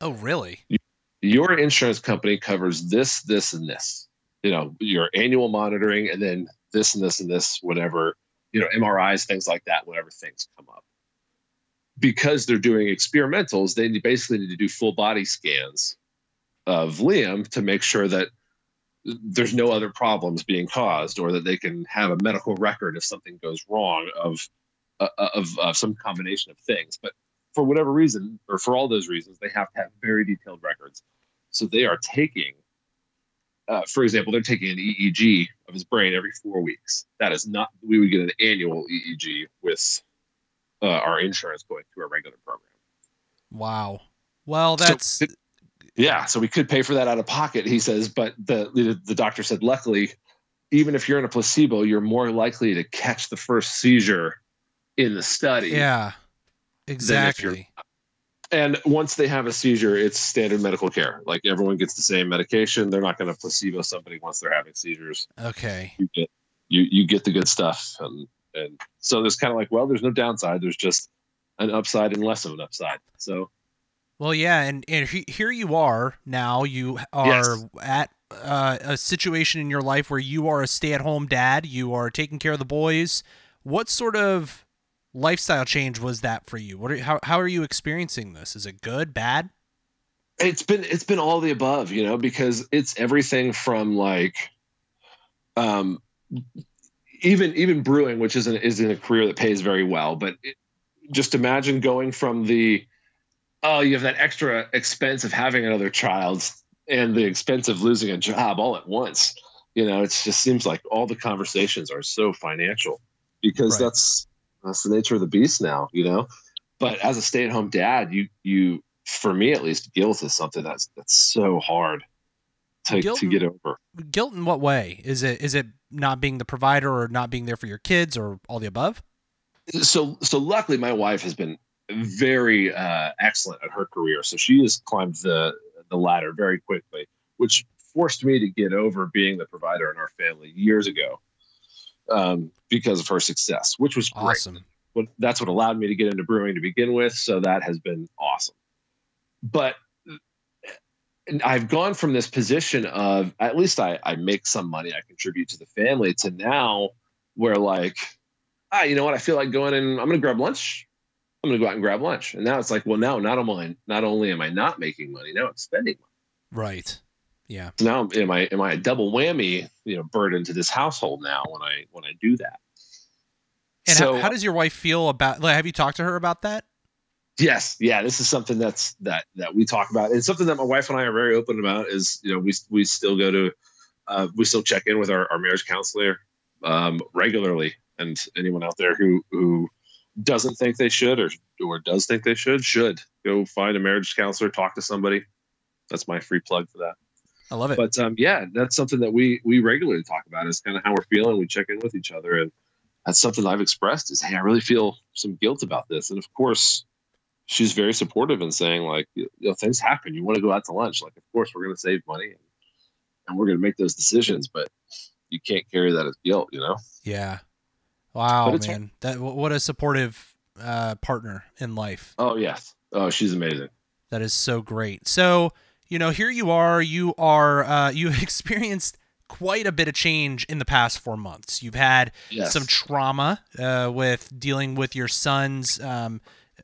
Oh, really? Your insurance company covers this, this, and this. You know, your annual monitoring, and then this and this and this, whatever, you know, MRIs, things like that, whatever things come up. Because they're doing experimentals, they basically need to do full body scans of Liam to make sure that there's no other problems being caused or that they can have a medical record if something goes wrong of uh, of, of some combination of things. But for whatever reason or for all those reasons they have to have very detailed records. So they are taking uh, for example they're taking an eeg of his brain every four weeks. That is not we would get an annual eeg with uh, our insurance going through a regular program Wow. Well, that's it- yeah, so we could pay for that out of pocket, he says. But the, the the doctor said, luckily, even if you're in a placebo, you're more likely to catch the first seizure in the study. yeah. Exactly. And once they have a seizure, it's standard medical care. Like everyone gets the same medication. They're not going to placebo somebody once they're having seizures. Okay. You get you you get the good stuff, and and so there's kind of like, well, there's no downside. There's just an upside and less of an upside. So Well, yeah, and, and here you are now. You are Yes. at uh, a situation in your life where you are a stay-at-home dad. You are taking care of the boys. What sort of lifestyle change was that for you? What are, how how are you experiencing this? Is it good, bad? it's been it's been all the above you know because it's everything from like um even even brewing which isn't isn't a career that pays very well but it, just imagine going from the oh you have that extra expense of having another child and the expense of losing a job all at once you know it just seems like all the conversations are so financial because Right. that's that's the nature of the beast now you know but as a stay-at-home dad you you for me at least guilt is something that's that's so hard to, Guilt to get over Guilt in what way? Is it is it not being the provider or not being there for your kids or all the above? so so luckily my wife has been very uh, excellent at her career so she has climbed the the ladder very quickly which forced me to get over being the provider in our family years ago um, because of her success, which was great. Awesome. What, that's what allowed me to get into brewing to begin with. So that has been awesome. But I've gone from this position of at least I, I make some money, I contribute to the family, to now where like, ah, you know what? I feel like going and I'm going to grab lunch. I'm going to go out and grab lunch. And now it's like, well, now not only not only am I not making money, now I'm spending money. Right. Yeah. So now am I am I a double whammy, you know, burden to this household now when I when I do that. And so, how, how does your wife feel about? Like, have you talked to her about that? Yes, yeah, this is something that's that that we talk about. It's something that my wife and I are very open about. Is you know we we still go to uh, we still check in with our, our marriage counselor um, regularly, and anyone out there who who doesn't think they should or or does think they should should go find a marriage counselor, talk to somebody. That's my free plug for that. I love it. But um, yeah, that's something that we we regularly talk about. Is kind of how we're feeling. We check in with each other, and that's something I've expressed. Is hey, I really feel some guilt about this, and of course, she's very supportive in saying like, you know, things happen. You want to go out to lunch, like of course we're going to save money, and, and we're going to make those decisions, but you can't carry that as guilt, you know? Yeah. Wow, man, that what a supportive uh, partner in life. Oh yes. Oh, she's amazing. That is so great. So you know, here you are. You are uh, you experienced quite a bit of change in the past four months. You've had yes. some trauma uh, with dealing with your son's um,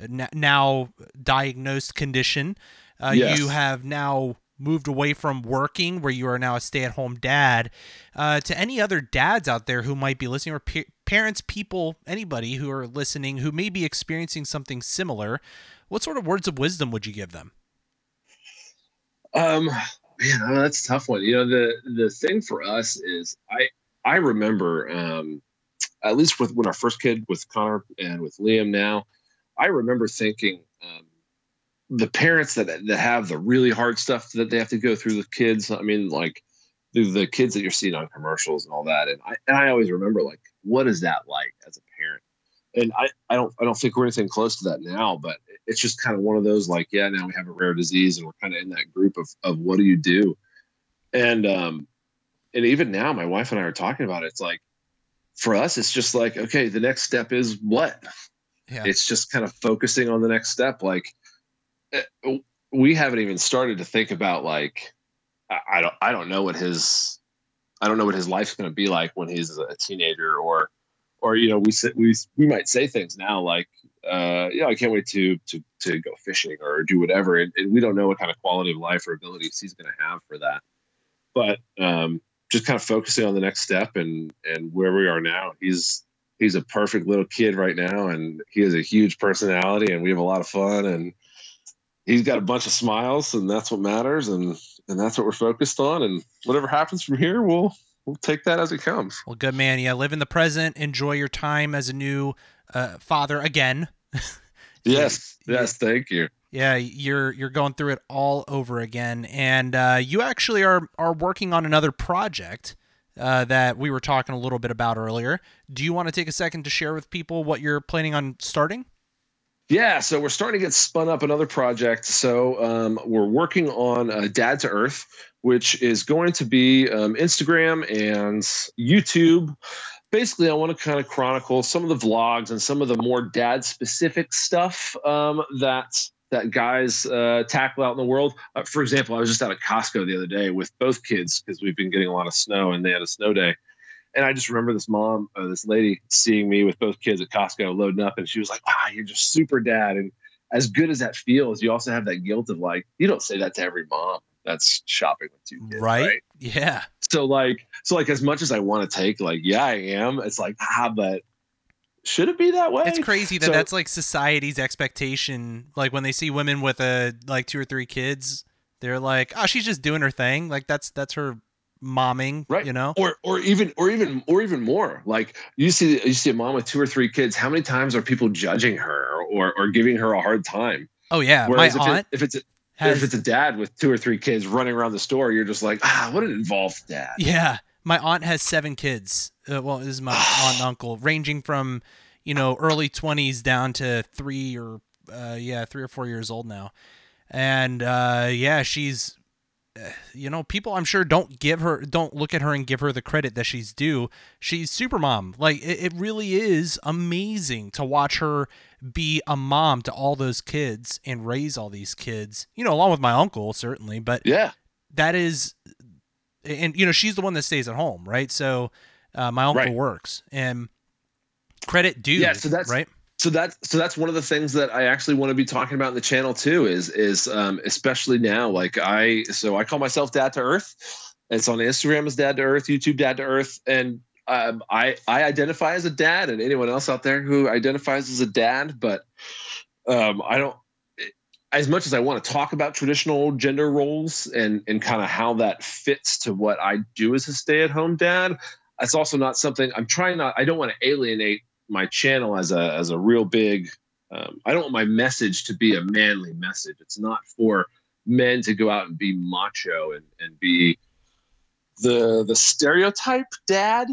now diagnosed condition. Uh, yes. You have now moved away from working, where you are now a stay-at-home dad. Uh, to any other dads out there who might be listening, or pa- parents, people, anybody who are listening who may be experiencing something similar, what sort of words of wisdom would you give them? Um, man, that's a tough one. You know, the the thing for us is I I remember um, at least with when our first kid with Connor and with Liam now, I remember thinking um, the parents that that have the really hard stuff that they have to go through with kids. I mean, like the, the kids that you're seeing on commercials and all that. And I and I always remember like, what is that like as a parent? And I, I don't I don't think we're anything close to that now, but it's just kind of one of those like, yeah, now we have a rare disease and we're kind of in that group of of what do you do? And um and even now my wife and I are talking about it. It's like for us, it's just like, okay, the next step is what? Yeah. It's just kind of focusing on the next step. Like eh, we haven't even started to think about like I don't I don't know what his I don't know what his life's going to be like when he's a teenager or or you know we we we might say things now like uh yeah I can't wait to to to go fishing or do whatever and, and we don't know what kind of quality of life or abilities he's going to have for that but um just kind of focusing on the next step and and where we are now he's he's a perfect little kid right now and he has a huge personality and we have a lot of fun and he's got a bunch of smiles and that's what matters and and that's what we're focused on and whatever happens from here we'll we'll take that as it comes. Well good man. Yeah live in the present. Enjoy your time as a new uh, father again. Yes yes. thank you. Yeah you're you're going through it all over again. And uh, you actually are are working on another project uh, that we were talking a little bit about earlier. Do you want to take a second to share with people what you're planning on starting? Yeah, so we're starting to get spun up another project. So um, we're working on uh, Dad to Earth, which is going to be um, Instagram and YouTube. Basically, I want to kind of chronicle some of the vlogs and some of the more dad specific stuff um, that that guys uh, tackle out in the world. Uh, for example, I was just out at Costco the other day with both kids because we've been getting a lot of snow and they had a snow day. And I just remember this mom, uh, this lady, seeing me with both kids at Costco loading up, and she was like, "Ah, you're just super dad." And as good as that feels, you also have that guilt of like, you don't say that to every mom that's shopping with two kids, right? right? Yeah. So like, so like, as much as I want to take, like, yeah, I am. It's like, ah, but should it be that way? It's crazy that so, that's like society's expectation. Like when they see women with a like two or three kids, they're like, "Oh, she's just doing her thing." Like that's that's her momming, right? You know, or or even or even or even more. Like you see you see a mom with two or three kids. How many times are people judging her or or giving her a hard time? Oh yeah, Whereas my if aunt. It, if it's a, has, if it's a dad with two or three kids running around the store, you're just like, ah, what an involved dad. Yeah, my aunt has seven kids. Uh, well, this is my aunt and uncle, ranging from you know early twenties down to three or uh, yeah three or four years old now, and uh, yeah, she's you know, people I'm sure don't give her, don't look at her and give her the credit that she's due. She's super mom. Like it, it really is amazing to watch her be a mom to all those kids and raise all these kids. You know, along with my uncle certainly, but yeah, that is, and you know, she's the one that stays at home, right? So uh, my uncle Right. works and credit due. Yeah, so that's- right. so that's so that's one of the things that I actually want to be talking about in the channel too. Is is um, especially now, like I so I call myself Dad to Earth. It's on Instagram as Dad to Earth, YouTube Dad to Earth, and um, I I identify as a dad, and anyone else out there who identifies as a dad, but um, I don't. As much as I want to talk about traditional gender roles and and kind of how that fits to what I do as a stay at home dad, that's also not something I'm trying not. I don't want to alienate my channel as a as a real big um, i don't want my message to be a manly message it's not for men to go out and be macho and, and be the the stereotype dad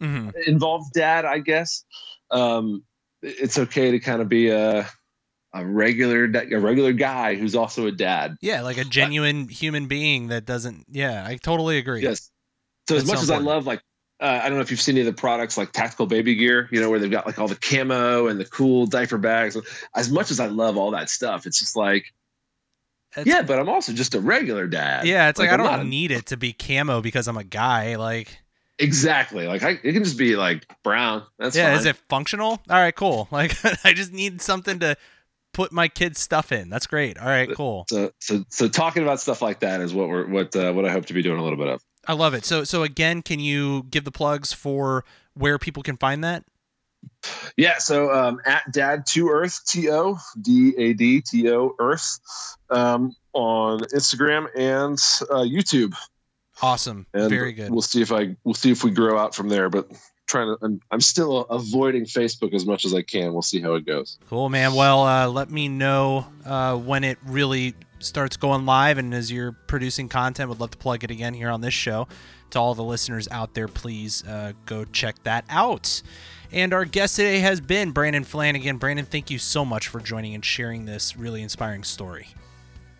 hmm involved dad i guess um, it's okay to kind of be a a regular a regular guy who's also a dad Yeah, like a genuine human being that doesn't. Yeah, I totally agree. Yes. So as much so as I love like uh, I don't know if you've seen any of the products like tactical baby gear, you know, where they've got like all the camo and the cool diaper bags. As much as I love all that stuff, it's just like, It's- yeah, but I'm also just a regular dad. Yeah, it's like, I I'm don't a- need it to be camo because I'm a guy. Like, exactly. Like I, it can just be like brown. That's yeah, fine. is it functional? All right, cool. Like, I just need something to put my kids' stuff in. That's great. All right, cool. so so so talking about stuff like that is what we're what uh, what I hope to be doing a little bit of. I love it. So, so again, can you give the plugs for where people can find that? Yeah, so um, at Dad to Earth T O D A D T O Earth um, on Instagram and uh, YouTube. Awesome. and Very good. We'll see if I we'll see if we grow out from there. But trying to, I'm, I'm still avoiding Facebook as much as I can. We'll see how it goes. Cool, man. Well, uh, let me know uh, when it really starts going live, and as you're producing content, would love to plug it again here on this show. To all the listeners out there, please uh, go check that out. And our guest today has been Brandon Flanigin. Brandon, thank you so much for joining and sharing this really inspiring story.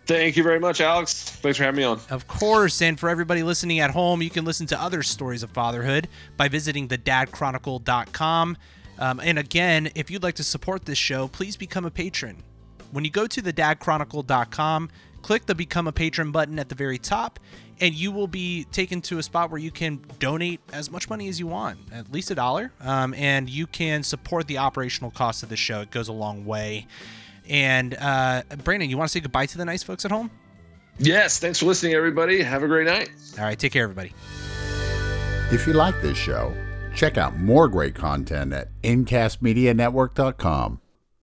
Thank you very much, Alex. Thanks for having me on. Of course, and for everybody listening at home, you can listen to other stories of fatherhood by visiting thedadchronicle.com. Um, and again, if you'd like to support this show, please become a patron. When you go to thedadchronicle.com, click the Become a Patron button at the very top, and you will be taken to a spot where you can donate as much money as you want, at least a dollar, um, and you can support the operational cost of the show. It goes a long way. And uh, Brandon, you want to say goodbye to the nice folks at home? Yes, thanks for listening, everybody. Have a great night. All right, take care, everybody. If you like this show, check out more great content at incastmedianetwork.com.